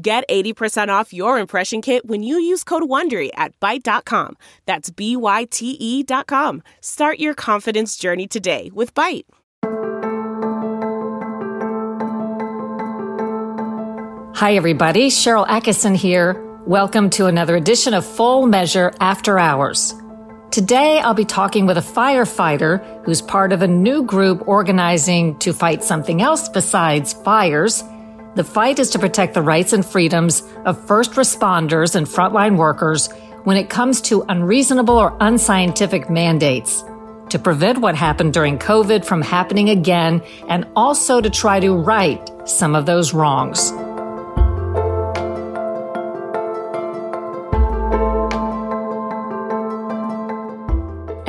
Get 80% off your impression kit when you use code WONDERY at Byte.com. That's B-Y-T-E dot com. Start your confidence journey today with Byte. Hi, everybody. Sharyl Attkisson here. Welcome to another edition of Full Measure After Hours. Today, I'll be talking with a firefighter who's part of a new group organizing to fight something else besides fires – the fight is to protect the rights and freedoms of first responders and frontline workers when it comes to unreasonable or unscientific mandates, to prevent what happened during COVID from happening again, and also to try to right some of those wrongs.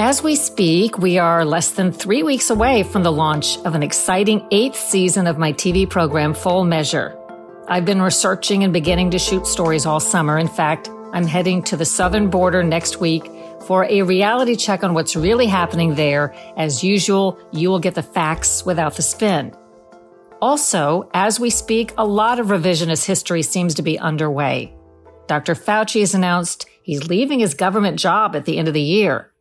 As we speak, we are less than three weeks away from the launch of an exciting eighth season of my TV program, Full Measure. I've been researching and beginning to shoot stories all summer. In fact, I'm heading to the southern border next week for a reality check on what's really happening there. As usual, you will get the facts without the spin. Also, as we speak, a lot of revisionist history seems to be underway. Dr. Fauci has announced he's leaving his government job at the end of the year.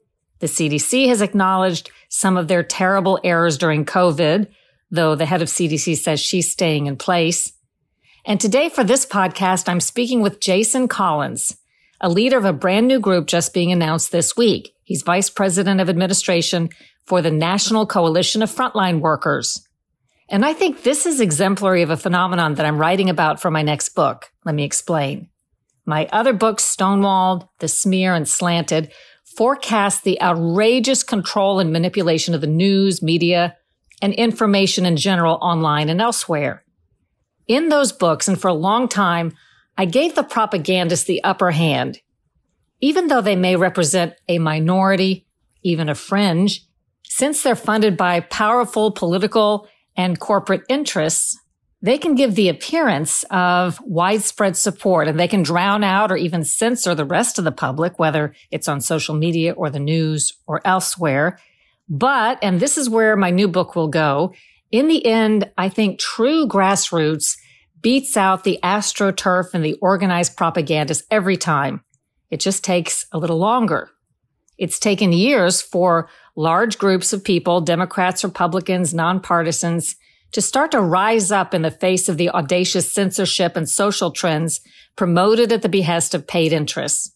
The CDC has acknowledged some of their terrible errors during COVID, though the head of CDC says she's staying in place. And today for this podcast, I'm speaking with Jason Collins, a leader of a brand new group just being announced this week. He's vice president of administration for the National Coalition of Frontline Workers. And I think this is exemplary of a phenomenon that I'm writing about for my next book. Let me explain. My other books, Stonewalled, The Smear, and Slanted, forecast the outrageous control and manipulation of the news, media, and information in general online and elsewhere. In those books, and for a long time, I gave the propagandists the upper hand. Even though they may represent a minority, even a fringe, since they're funded by powerful political and corporate interests, they can give the appearance of widespread support and they can drown out or even censor the rest of the public, whether it's on social media or the news or elsewhere. But, and this is where my new book will go. In the end, I think true grassroots beats out the astroturf and the organized propagandists every time. It just takes a little longer. It's taken years for large groups of people, Democrats, Republicans, nonpartisans, to start to rise up in the face of the audacious censorship and social trends promoted at the behest of paid interests.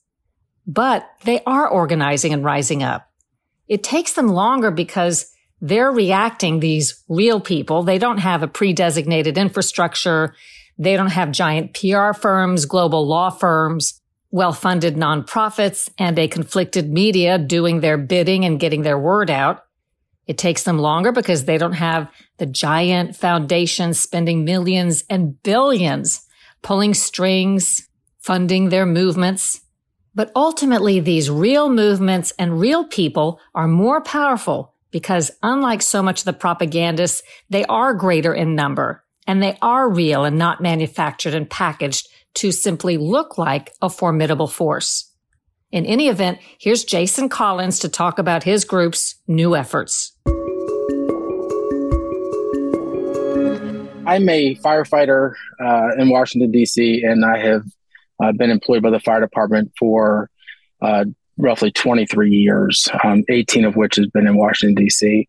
But they are organizing and rising up. It takes them longer because they're reacting these real people. They don't have a pre-designated infrastructure. They don't have giant PR firms, global law firms, well-funded nonprofits, and a conflicted media doing their bidding and getting their word out. It takes them longer because they don't have the giant foundations spending millions and billions pulling strings, funding their movements. But ultimately, these real movements and real people are more powerful because unlike so much of the propagandists, they are greater in number and they are real and not manufactured and packaged to simply look like a formidable force. In any event, here's Jason Collins to talk about his group's new efforts. I'm a firefighter uh, in Washington, D.C., and I have uh, been employed by the fire department for uh, roughly 23 years, um, 18 of which has been in Washington, D.C.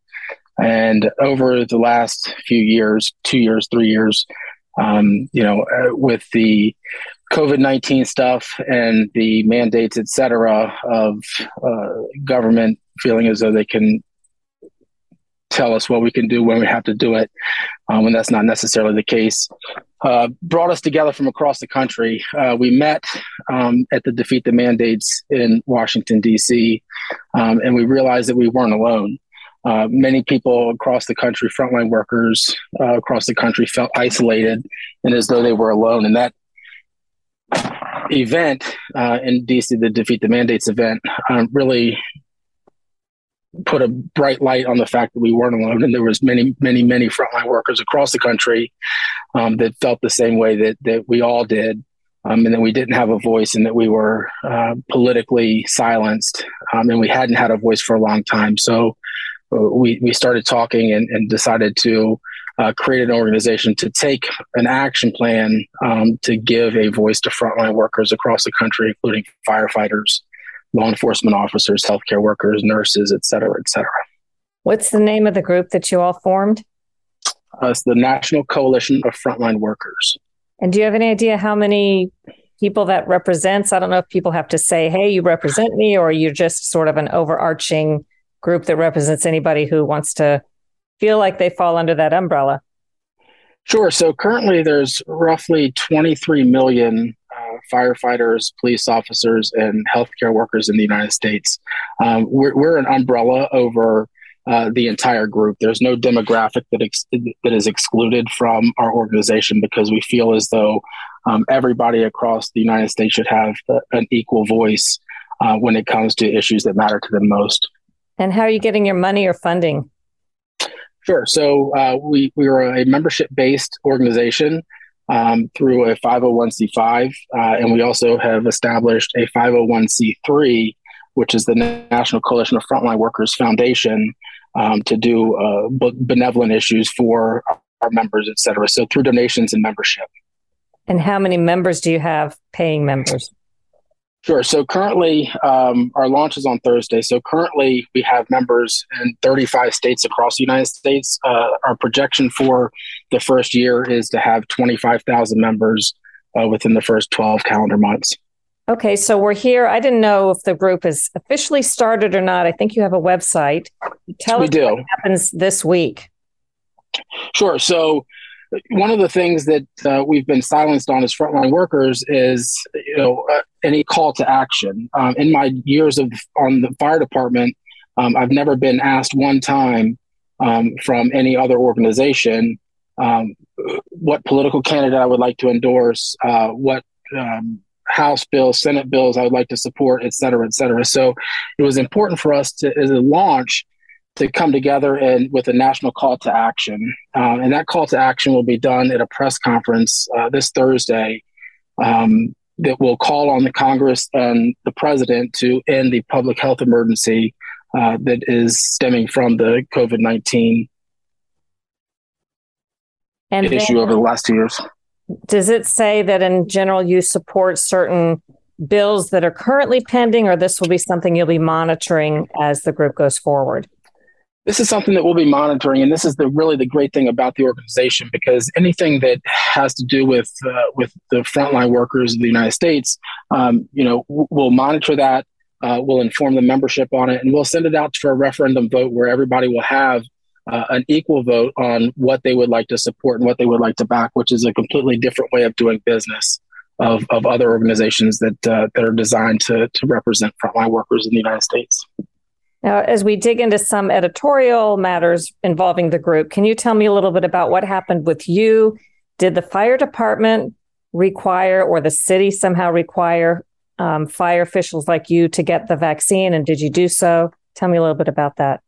And over the last few years, two years, three years, um, you know, uh, with the COVID 19 stuff and the mandates, et cetera, of uh, government feeling as though they can tell us what we can do when we have to do it, um, and that's not necessarily the case. Uh, brought us together from across the country. Uh, we met um, at the Defeat the Mandates in Washington, D.C., um, and we realized that we weren't alone. Uh, many people across the country, frontline workers uh, across the country, felt isolated and as though they were alone. And that event uh, in DC, the Defeat the Mandates event, um, really put a bright light on the fact that we weren't alone, and there was many, many, many frontline workers across the country um, that felt the same way that that we all did, um, and that we didn't have a voice, and that we were uh, politically silenced, um, and we hadn't had a voice for a long time. So uh, we we started talking and, and decided to. Uh, create an organization to take an action plan um, to give a voice to frontline workers across the country, including firefighters, law enforcement officers, healthcare workers, nurses, et cetera, et cetera. What's the name of the group that you all formed? Uh, it's the National Coalition of Frontline Workers. And do you have any idea how many people that represents? I don't know if people have to say, hey, you represent me, or you're just sort of an overarching group that represents anybody who wants to feel like they fall under that umbrella. Sure. So currently there's roughly 23 million firefighters, police officers, and healthcare workers in the United States. Um, we're, we're, an umbrella over uh, the entire group. There's no demographic that ex- that is excluded from our organization because we feel as though um, everybody across the United States should have an equal voice uh, when it comes to issues that matter to them most. And how are you getting your money or funding? Sure. So uh, we we are a membership based organization um, through a 501c5. Uh, and we also have established a 501c3, which is the National Coalition of Frontline Workers Foundation, um, to do uh, benevolent issues for our members, et cetera. So through donations and membership. And how many members do you have paying members? Sure. So currently, um, our launch is on Thursday. So currently, we have members in 35 states across the United States. Uh, our projection for the first year is to have 25,000 members uh, within the first 12 calendar months. Okay, so we're here. I didn't know if the group is officially started or not. I think you have a website. Tell we us do. what happens this week. Sure. So one of the things that uh, we've been silenced on as frontline workers is you know uh, any call to action. Um, in my years of on the fire department, um, I've never been asked one time um, from any other organization um, what political candidate I would like to endorse, uh, what um, House bills, Senate bills I would like to support, et cetera, et cetera. So it was important for us to, as a launch, to come together and with a national call to action. Uh, and that call to action will be done at a press conference uh, this Thursday um, that will call on the Congress and the president to end the public health emergency uh, that is stemming from the COVID 19 issue over the last two years. Does it say that in general you support certain bills that are currently pending, or this will be something you'll be monitoring as the group goes forward? This is something that we'll be monitoring and this is the really the great thing about the organization because anything that has to do with uh, with the frontline workers of the united states um, you know we'll monitor that uh, we'll inform the membership on it and we'll send it out for a referendum vote where everybody will have uh, an equal vote on what they would like to support and what they would like to back which is a completely different way of doing business of, of other organizations that uh, that are designed to, to represent frontline workers in the united states now, as we dig into some editorial matters involving the group, can you tell me a little bit about what happened with you? Did the fire department require, or the city somehow require, um, fire officials like you to get the vaccine? And did you do so? Tell me a little bit about that.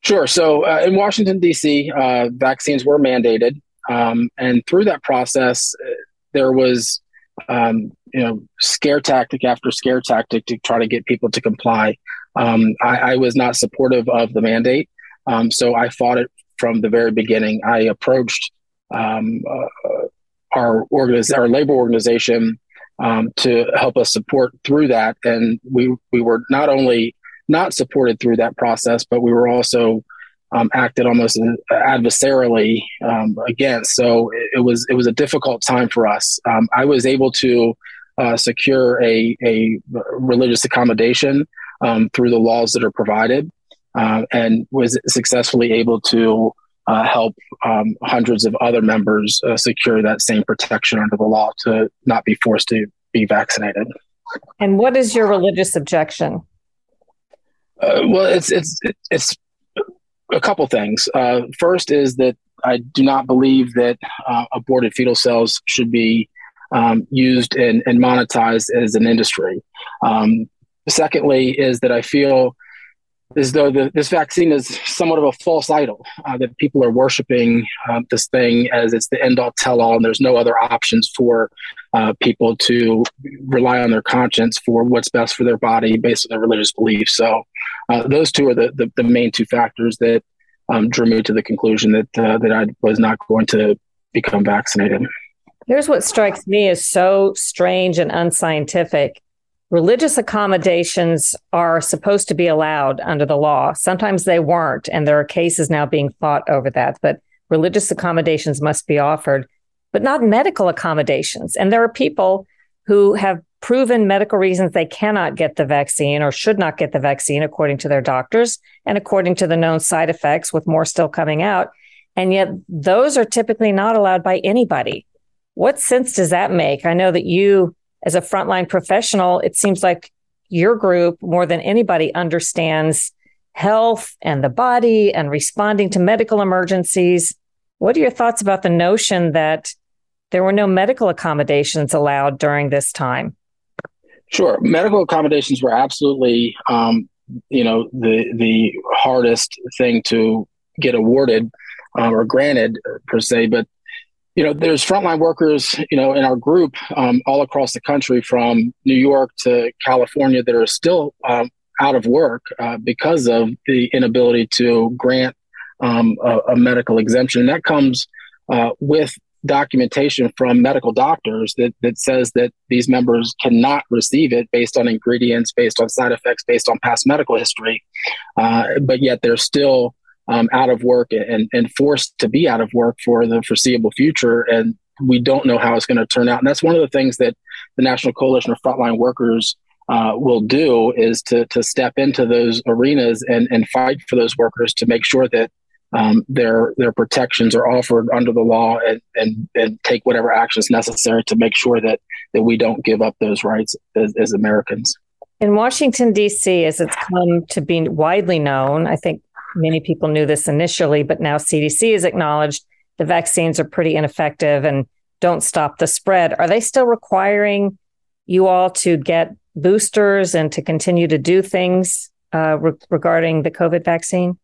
Sure. So uh, in Washington, D.C., uh, vaccines were mandated. Um, and through that process, uh, there was, um, you know, scare tactic after scare tactic to try to get people to comply. Um, I, I, was not supportive of the mandate, um, so I fought it from the very beginning. I approached um, uh, our organiz- our labor organization um, to help us support through that, and we we were not only not supported through that process, but we were also um, acted almost adversarially um, against. So it, it, was it was a difficult time for us. I was able to uh, secure a a religious accommodation um, through the laws that are provided uh, and was successfully able to uh, help um, hundreds of other members uh, secure that same protection under the law to not be forced to be vaccinated. And what is your religious objection? Uh, well, it's it's it's a couple things. Uh, first is that I do not believe that uh, aborted fetal cells should be um, used and, and, monetized as an industry. Um, secondly, is that I feel as though the, this vaccine is somewhat of a false idol, uh, that people are worshiping uh, this thing as it's the end all tell all, and there's no other options for uh, people to rely on their conscience for what's best for their body based on their religious beliefs. So, uh, those two are the, the, the, main two factors that um, drew me to the conclusion that, uh, that I was not going to become vaccinated. Here's what strikes me as so strange and unscientific religious accommodations are supposed to be allowed under the law. Sometimes they weren't, and there are cases now being fought over that. But religious accommodations must be offered, but not medical accommodations. And there are people who have proven medical reasons they cannot get the vaccine or should not get the vaccine according to their doctors and according to the known side effects, with more still coming out. And yet, those are typically not allowed by anybody. What sense does that make? I know that you as a frontline professional, it seems like your group more than anybody understands health and the body and responding to medical emergencies. What are your thoughts about the notion that there were no medical accommodations allowed during this time? Sure, medical accommodations were absolutely, um, you know, the the hardest thing to get awarded uh, or granted per se. But you know, there's frontline workers, you know, in our group um, all across the country, from New York to California, that are still um, out of work uh, because of the inability to grant um, a, a, medical exemption. And that comes uh, with documentation from medical doctors that, that says that these members cannot receive it based on ingredients, based on side effects, based on past medical history. Uh, but yet they're still um, out of work and, and forced to be out of work for the foreseeable future. And we don't know how it's going to turn out. And that's one of the things that the National Coalition of Frontline Workers uh, will do is to, to step into those arenas and, and fight for those workers to make sure that um, their their protections are offered under the law and, and, and take whatever actions necessary to make sure that, that we don't give up those rights as, as Americans. In Washington, D.C., as it's come to be widely known, I think many people knew this initially, but now CDC has acknowledged the vaccines are pretty ineffective and don't stop the spread. Are they still requiring you all to get boosters and to continue to do things uh, re- regarding the COVID vaccine?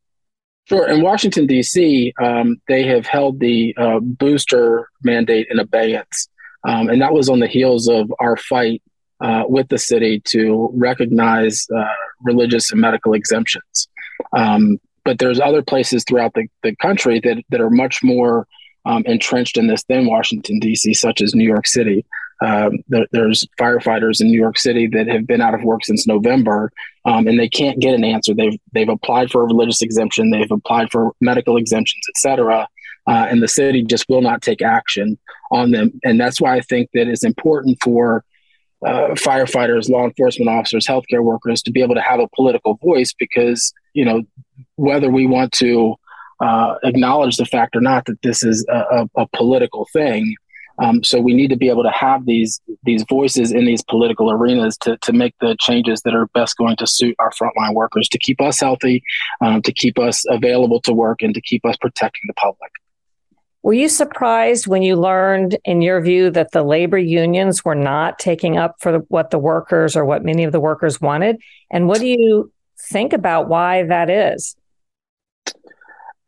Sure. In Washington, D.C., um, they have held the uh, booster mandate in abeyance. Um, and that was on the heels of our fight uh, with the city to recognize uh, religious and medical exemptions. Um, but there's other places throughout the, the country that, that are much more um, entrenched in this than Washington, D.C., such as New York City. Um, there, there's firefighters in New York City that have been out of work since November, um, and they can't get an answer. They've they've applied for a religious exemption, they've applied for medical exemptions, etc., uh, and the city just will not take action on them. And that's why I think that it's important for uh, firefighters, law enforcement officers, healthcare workers to be able to have a political voice because you know whether we want to uh, acknowledge the fact or not that this is a, a, a political thing. Um, so we need to be able to have these these voices in these political arenas to to make the changes that are best going to suit our frontline workers, to keep us healthy, um, to keep us available to work, and to keep us protecting the public. Were you surprised when you learned, in your view, that the labor unions were not taking up for what the workers or what many of the workers wanted? And what do you think about why that is?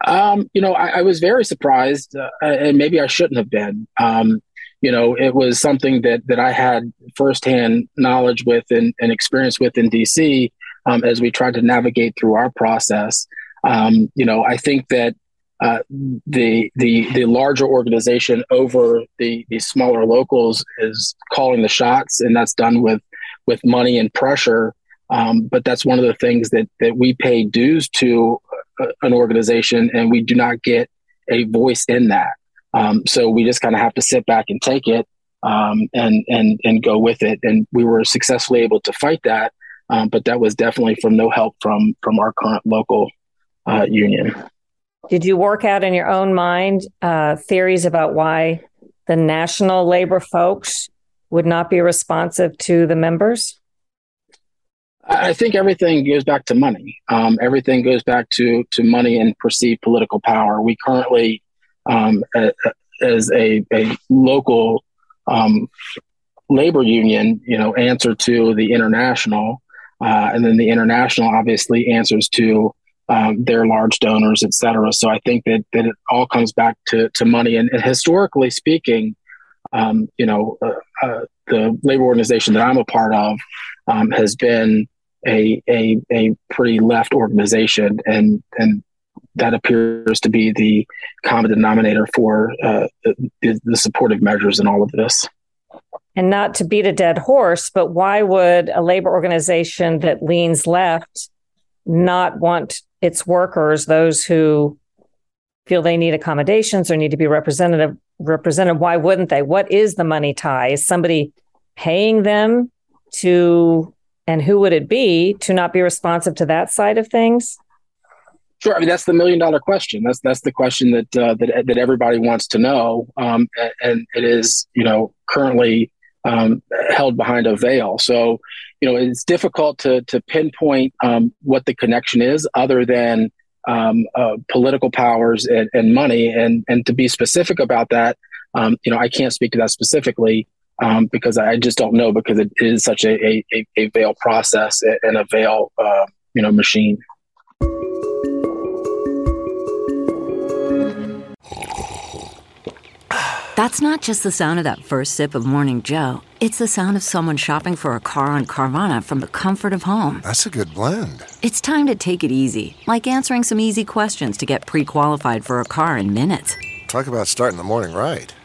Um, you know, I, I, was very surprised, uh, and maybe I shouldn't have been. Um, you know, it was something that that I had firsthand knowledge with and, and experience with in DC um, as we tried to navigate through our process. Um, you know, I think that uh, the the the larger organization over the the smaller locals is calling the shots, and that's done with with money and pressure. Um, but that's one of the things that that we pay dues to uh, an organization, and we do not get a voice in that. Um, so we just kind of have to sit back and take it um, and and and go with it. And we were successfully able to fight that, um, but that was definitely from no help from from our current local uh, union. Did you work out in your own mind uh, theories about why the national labor folks would not be responsive to the members? I think everything goes back to money. Um, everything goes back to to money and perceived political power. We currently, um, as a, a local um, labor union, you know, answer to the international, uh, and then the international obviously answers to um, their large donors, et cetera. So I think that that it all comes back to to money. And, and historically speaking, um, you know, uh, uh, the labor organization that I'm a part of um, has been a, a a pretty left organization, and and that appears to be the common denominator for uh, the, the supportive measures in all of this. And not to beat a dead horse, but why would a labor organization that leans left not want its workers, those who feel they need accommodations or need to be representative represented? Why wouldn't they? What is the money tie? Is somebody paying them to, and who would it be to not be responsive to that side of things? Sure. I mean, that's the million dollar question. That's that's the question that uh, that that everybody wants to know, um, and it is you know currently um, held behind a veil. So you know it's difficult to to pinpoint um, what the connection is, other than um, uh, political powers and, and, money. And and to be specific about that, um, you know, I can't speak to that specifically um, because I just don't know because it is such a a, a veil process and a veil uh, you know machine. That's not just the sound of that first sip of Morning Joe. It's the sound of someone shopping for a car on Carvana from the comfort of home. That's a good blend. It's time to take it easy, like answering some easy questions to get pre qualified for a car in minutes. Talk about starting the morning right.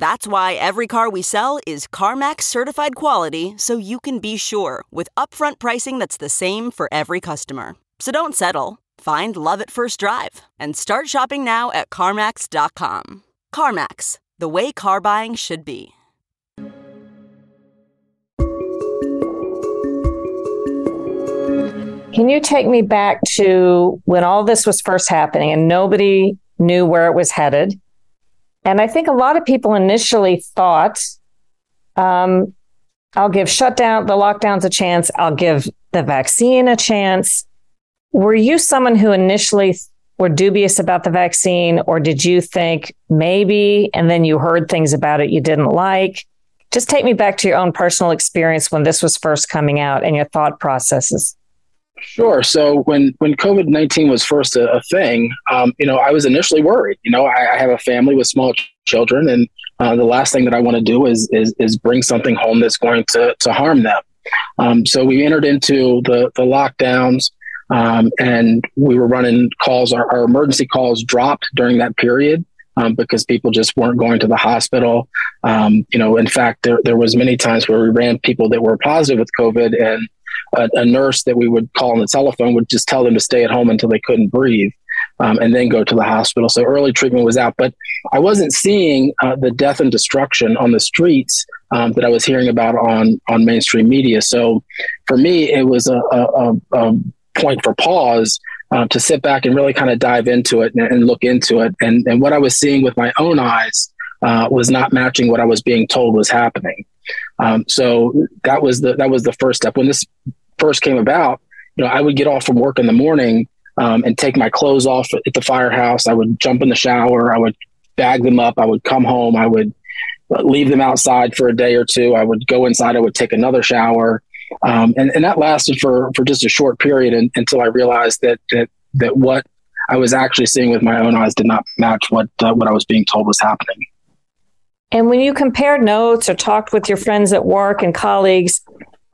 That's why every car we sell is CarMax certified quality so you can be sure with upfront pricing that's the same for every customer. So don't settle. Find love at first drive and start shopping now at CarMax.com. CarMax, the way car buying should be. Can you take me back to when all this was first happening and nobody knew where it was headed? And I think a lot of people initially thought, um, I'll give shutdown, the lockdowns a chance. I'll give the vaccine a chance. Were you someone who initially were dubious about the vaccine, or did you think maybe, and then you heard things about it you didn't like? Just take me back to your own personal experience when this was first coming out and your thought processes. Sure. So when when COVID nineteen was first a, a thing, um, you know, I was initially worried. You know, I, I have a family with small ch- children, and uh, the last thing that I want to do is, is is bring something home that's going to to harm them. Um, so we entered into the the lockdowns, um, and we were running calls. Our, our emergency calls dropped during that period. Um, because people just weren't going to the hospital. Um, you know, in fact, there there was many times where we ran people that were positive with COVID, and a, a, nurse that we would call on the telephone would just tell them to stay at home until they couldn't breathe. Um, and then go to the hospital. So early treatment was out, but I wasn't seeing uh, the death and destruction on the streets um, that I was hearing about on on mainstream media. So for me, it was a, a, a point for pause uh, to sit back and really kind of dive into it and, and, look into it. And, and what I was seeing with my own eyes uh, was not matching what I was being told was happening. Um, so that was the that was the first step. When this first came about, you know, I would get off from work in the morning um, and take my clothes off at the firehouse. I would jump in the shower. I would bag them up. I would come home. I would leave them outside for a day or two. I would go inside. I would take another shower, um, and and that lasted for for just a short period until I realized that that that what I was actually seeing with my own eyes did not match what uh, what I was being told was happening. And when you compared notes or talked with your friends at work and colleagues,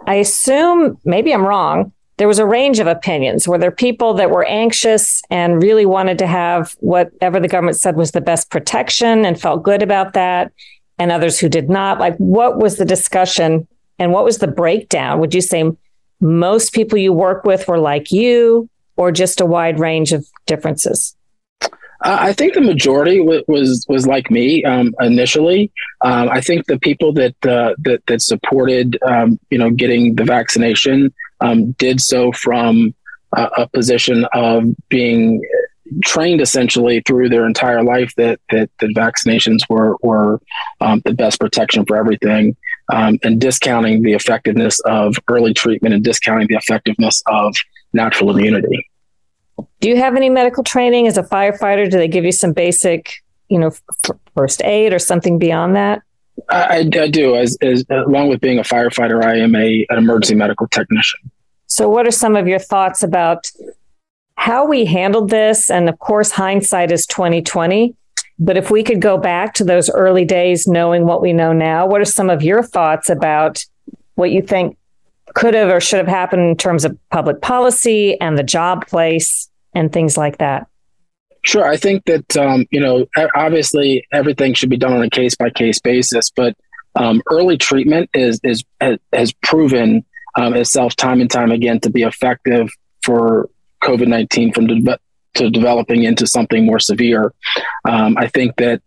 I assume, maybe I'm wrong, there was a range of opinions. Were there people that were anxious and really wanted to have whatever the government said was the best protection and felt good about that, and others who did not? Like, what was the discussion and what was the breakdown? Would you say most people you work with were like you, or just a wide range of differences? I think the majority w- was was like me um, initially. Um, I think the people that uh, that that supported um, you know getting the vaccination um, did so from a, a position of being trained essentially through their entire life that that, that vaccinations were were um, the best protection for everything, um, and discounting the effectiveness of early treatment and discounting the effectiveness of natural immunity. Do you have any medical training as a firefighter? Do they give you some basic, you know, f- first aid or something beyond that? I, I do. As, as, along with being a firefighter, I am a an emergency medical technician. So, what are some of your thoughts about how we handled this? And of course, hindsight is twenty twenty. But if we could go back to those early days, knowing what we know now, what are some of your thoughts about what you think could have or should have happened in terms of public policy and the job place and things like that? Sure. I think that, um, you know, obviously everything should be done on a case by case basis, but um, early treatment is, is, has proven um, itself time and time again to be effective for COVID 19 from de- to developing into something more severe. Um, I think that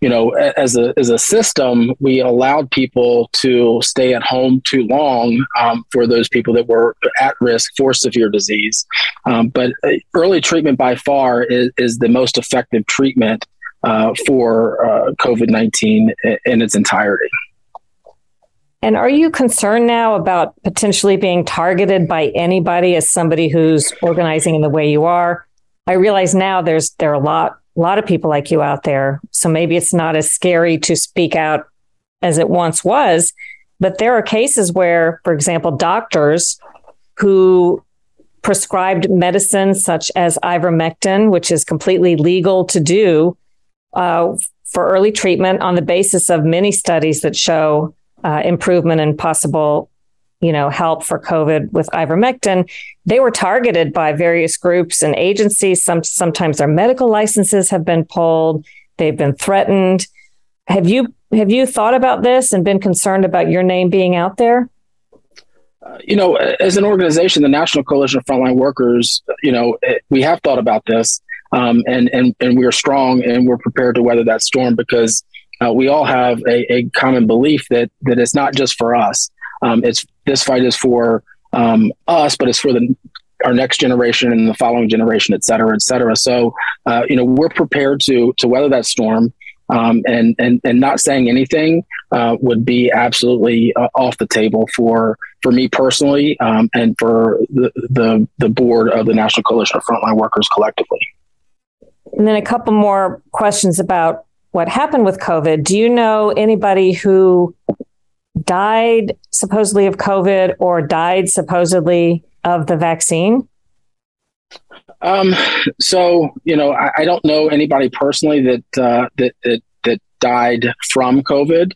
you know, as a as a system, we allowed people to stay at home too long um, for those people that were at risk for severe disease. Um, but uh, early treatment by far is, is the most effective treatment uh, for uh, COVID nineteen in its entirety. And are you concerned now about potentially being targeted by anybody as somebody who's organizing in the way you are? I realize now there's there are a lot a lot of people like you out there. So maybe it's not as scary to speak out as it once was. But there are cases where, for example, doctors who prescribed medicines such as ivermectin, which is completely legal to do uh, for early treatment on the basis of many studies that show uh, improvement and possible you know, help for COVID with ivermectin, they were targeted by various groups and agencies. Some sometimes their medical licenses have been pulled. They've been threatened. Have you have you thought about this and been concerned about your name being out there? Uh, you know, as an organization, the National Coalition of Frontline Workers, you know, eh, we have thought about this, um, and and and we are strong and we're prepared to weather that storm because uh, we all have a, a, common belief that that it's not just for us. Um, it's this fight is for um, us, but it's for the our next generation and the following generation, et cetera, et cetera. So, uh, you know, we're prepared to to weather that storm. Um, and and and not saying anything uh, would be absolutely uh, off the table for for me personally, um, and for the, the the board of the National Coalition of Frontline Workers collectively. And then a couple more questions about what happened with COVID. Do you know anybody who died supposedly of COVID or died supposedly of the vaccine? Um, so you know, I, I, don't know anybody personally that uh, that, that that died from COVID.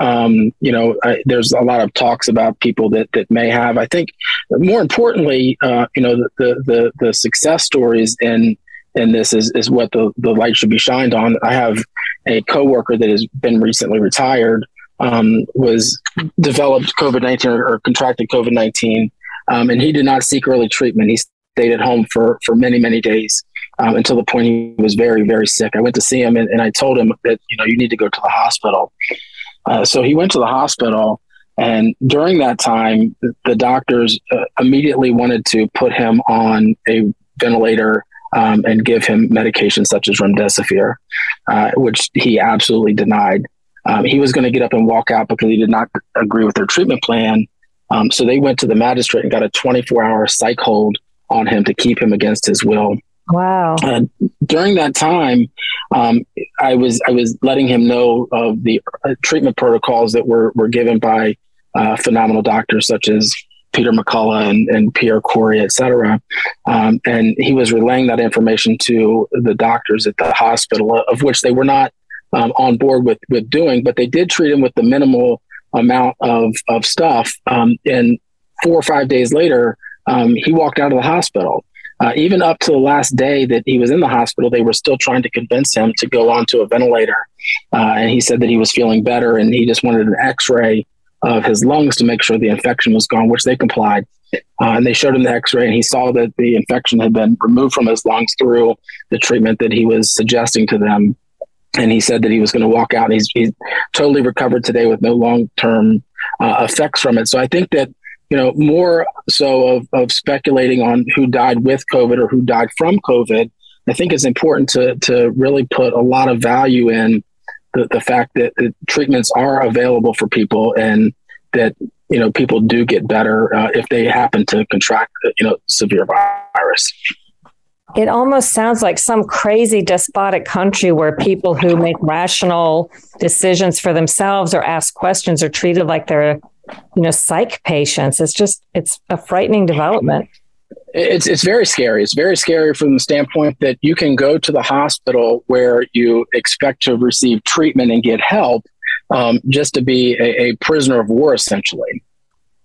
Um, you know, I, there's a lot of talks about people that that may have. I think more importantly, uh, you know, the, the, the the success stories in in this is is what the the light should be shined on. I have a coworker that has been recently retired um, was developed COVID 19 or, or, contracted COVID 19, um, and he did not seek early treatment. He stayed at home for, for many, many days um, until the point he was very, very sick. I went to see him and, and I told him that, you know, you need to go to the hospital. Uh, so he went to the hospital. And during that time, the doctors uh, immediately wanted to put him on a ventilator um, and give him medication such as remdesivir, uh, which he absolutely denied. Um, he was going to get up and walk out because he did not agree with their treatment plan. Um, so they went to the magistrate and got a 24 hour psych hold on him to keep him against his will. Wow. Uh, during that time, um, I was I was letting him know of the uh, treatment protocols that were were given by uh, phenomenal doctors such as Peter McCullough and, and Pierre Kory, et cetera. Um, and he was relaying that information to the doctors at the hospital, of which they were not um, on board with with doing, but they did treat him with the minimal amount of of stuff. Um, and four or five days later, um, he walked out of the hospital. Uh, even up to the last day that he was in the hospital, they were still trying to convince him to go onto a ventilator. Uh, and he said that he was feeling better, and he just wanted an X-ray of his lungs to make sure the infection was gone, which they complied. Uh, and they showed him the X-ray, and he saw that the infection had been removed from his lungs through the treatment that he was suggesting to them and he said that he was going to walk out. He's, he's totally recovered today with no long term uh, effects from it. So I think that you know, more so of, of speculating on who died with COVID or who died from COVID, I think it's important to to really put a lot of value in the, the fact that, that treatments are available for people and that you know people do get better uh, if they happen to contract you know severe virus. It almost sounds like some crazy despotic country where people who make rational decisions for themselves or ask questions are treated like they're you know, psych patients. It's just, it's a frightening development. It's, it's very scary. It's very scary from the standpoint that you can go to the hospital where you expect to receive treatment and get help um, just to be a, a, prisoner of war, essentially.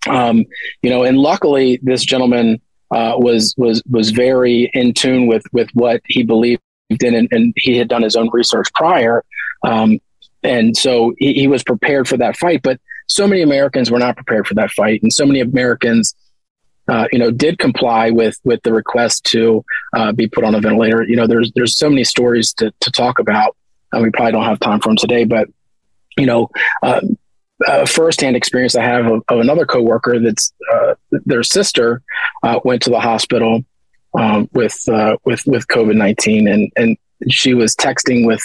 Um, you know, and luckily, this gentleman uh, was was was very in tune with with what he believed in, and, and he had done his own research prior, um, and so he, he was prepared for that fight. But so many Americans were not prepared for that fight, and so many Americans, uh, you know, did comply with with the request to uh, be put on a ventilator. You know, there's there's so many stories to to talk about. and we probably don't have time for them today, but you know. Uh, firsthand experience I have of, of another coworker that's uh, their sister uh, went to the hospital um, with uh, with with COVID nineteen, and and she was texting with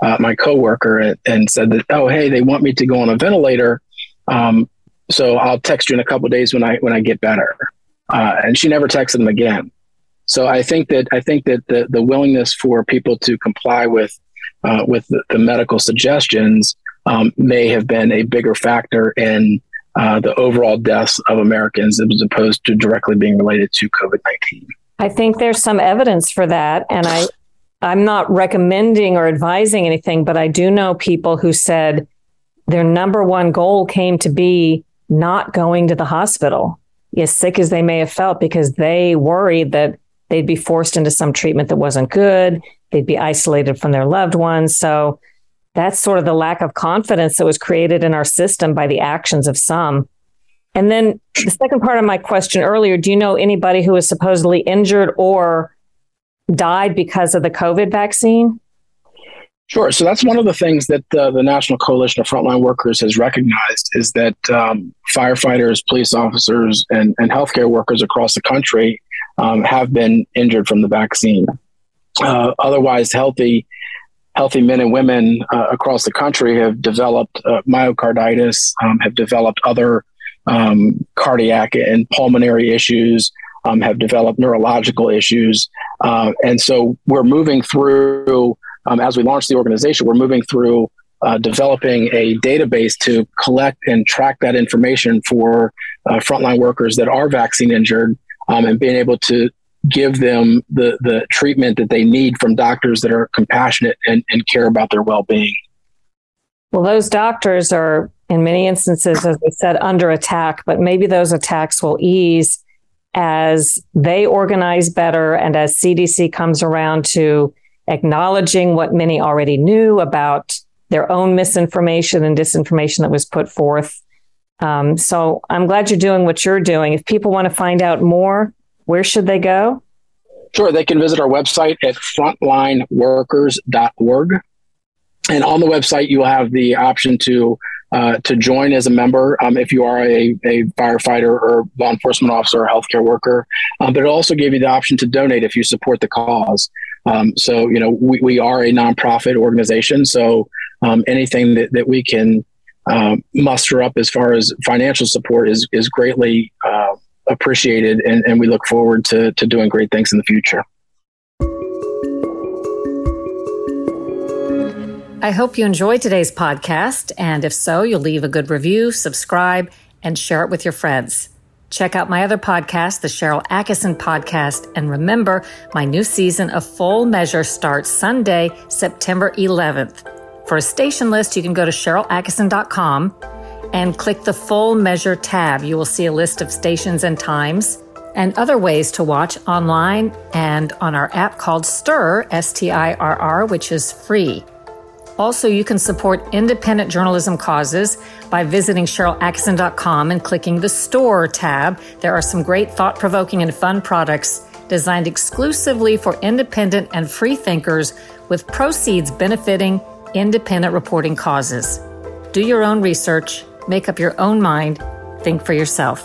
uh, my coworker and, and said that oh hey they want me to go on a ventilator um, so I'll text you in a couple days when I when I get better. Uh, and she never texted him again. So I think that I think that the the willingness for people to comply with with the, the, medical suggestions um, may have been a bigger factor in uh, the overall deaths of Americans as opposed to directly being related to COVID nineteen. I think there's some evidence for that, and I I'm not recommending or advising anything, but I do know people who said their number one goal came to be not going to the hospital, as sick as they may have felt, because they worried that they'd be forced into some treatment that wasn't good. They'd be isolated from their loved ones. So that's sort of the lack of confidence that was created in our system by the actions of some. And then the second part of my question earlier do you know anybody who was supposedly injured or died because of the COVID vaccine? Sure. So that's one of the things that uh, the National Coalition of Frontline Workers has recognized is that um, firefighters, police officers, and, and healthcare workers across the country um, have been injured from the vaccine. Uh, otherwise, healthy healthy men and women uh, across the country have developed uh, myocarditis, um, have developed other um, cardiac and pulmonary issues, um, have developed neurological issues, uh, and so we're moving through um, as we launch the organization, we're moving through uh, developing a database to collect and track that information for uh, frontline workers that are vaccine injured um, and being able to give them the, the treatment that they need from doctors that are compassionate and, and care about their well-being. Well, those doctors are in many instances, as I said, under attack, but maybe those attacks will ease as they organize better and as CDC comes around to acknowledging what many already knew about their own misinformation and disinformation that was put forth. Um, so I'm glad you're doing what you're doing. If people want to find out more, where should they go? Sure, they can visit our website at frontlineworkers.org. And on the website, you'll have the option to uh, to join as a member um, if you are a, a firefighter or law enforcement officer or healthcare worker. Um, but it'll also give you the option to donate if you support the cause. Um, so, you know, we, we are a nonprofit organization. So um, anything that, that we can um, muster up as far as financial support is, is greatly uh, appreciated. And, and we look forward to, to doing great things in the future. I hope you enjoyed today's podcast. And if so, you'll leave a good review, subscribe, and share it with your friends. Check out my other podcast, the Sharyl Attkisson Podcast. And remember, my new season of Full Measure starts Sunday, September 11th. For a station list, you can go to SharylAttkisson.com and click the Full Measure tab. You will see a list of stations and times and other ways to watch online and on our app called Stirr, S T I R R, which is free. Also, you can support independent journalism causes by visiting SharylAttkisson.com and clicking the Store tab. There are some great thought provoking and fun products designed exclusively for independent and free thinkers with proceeds benefiting independent reporting causes. Do your own research, make up your own mind, think for yourself.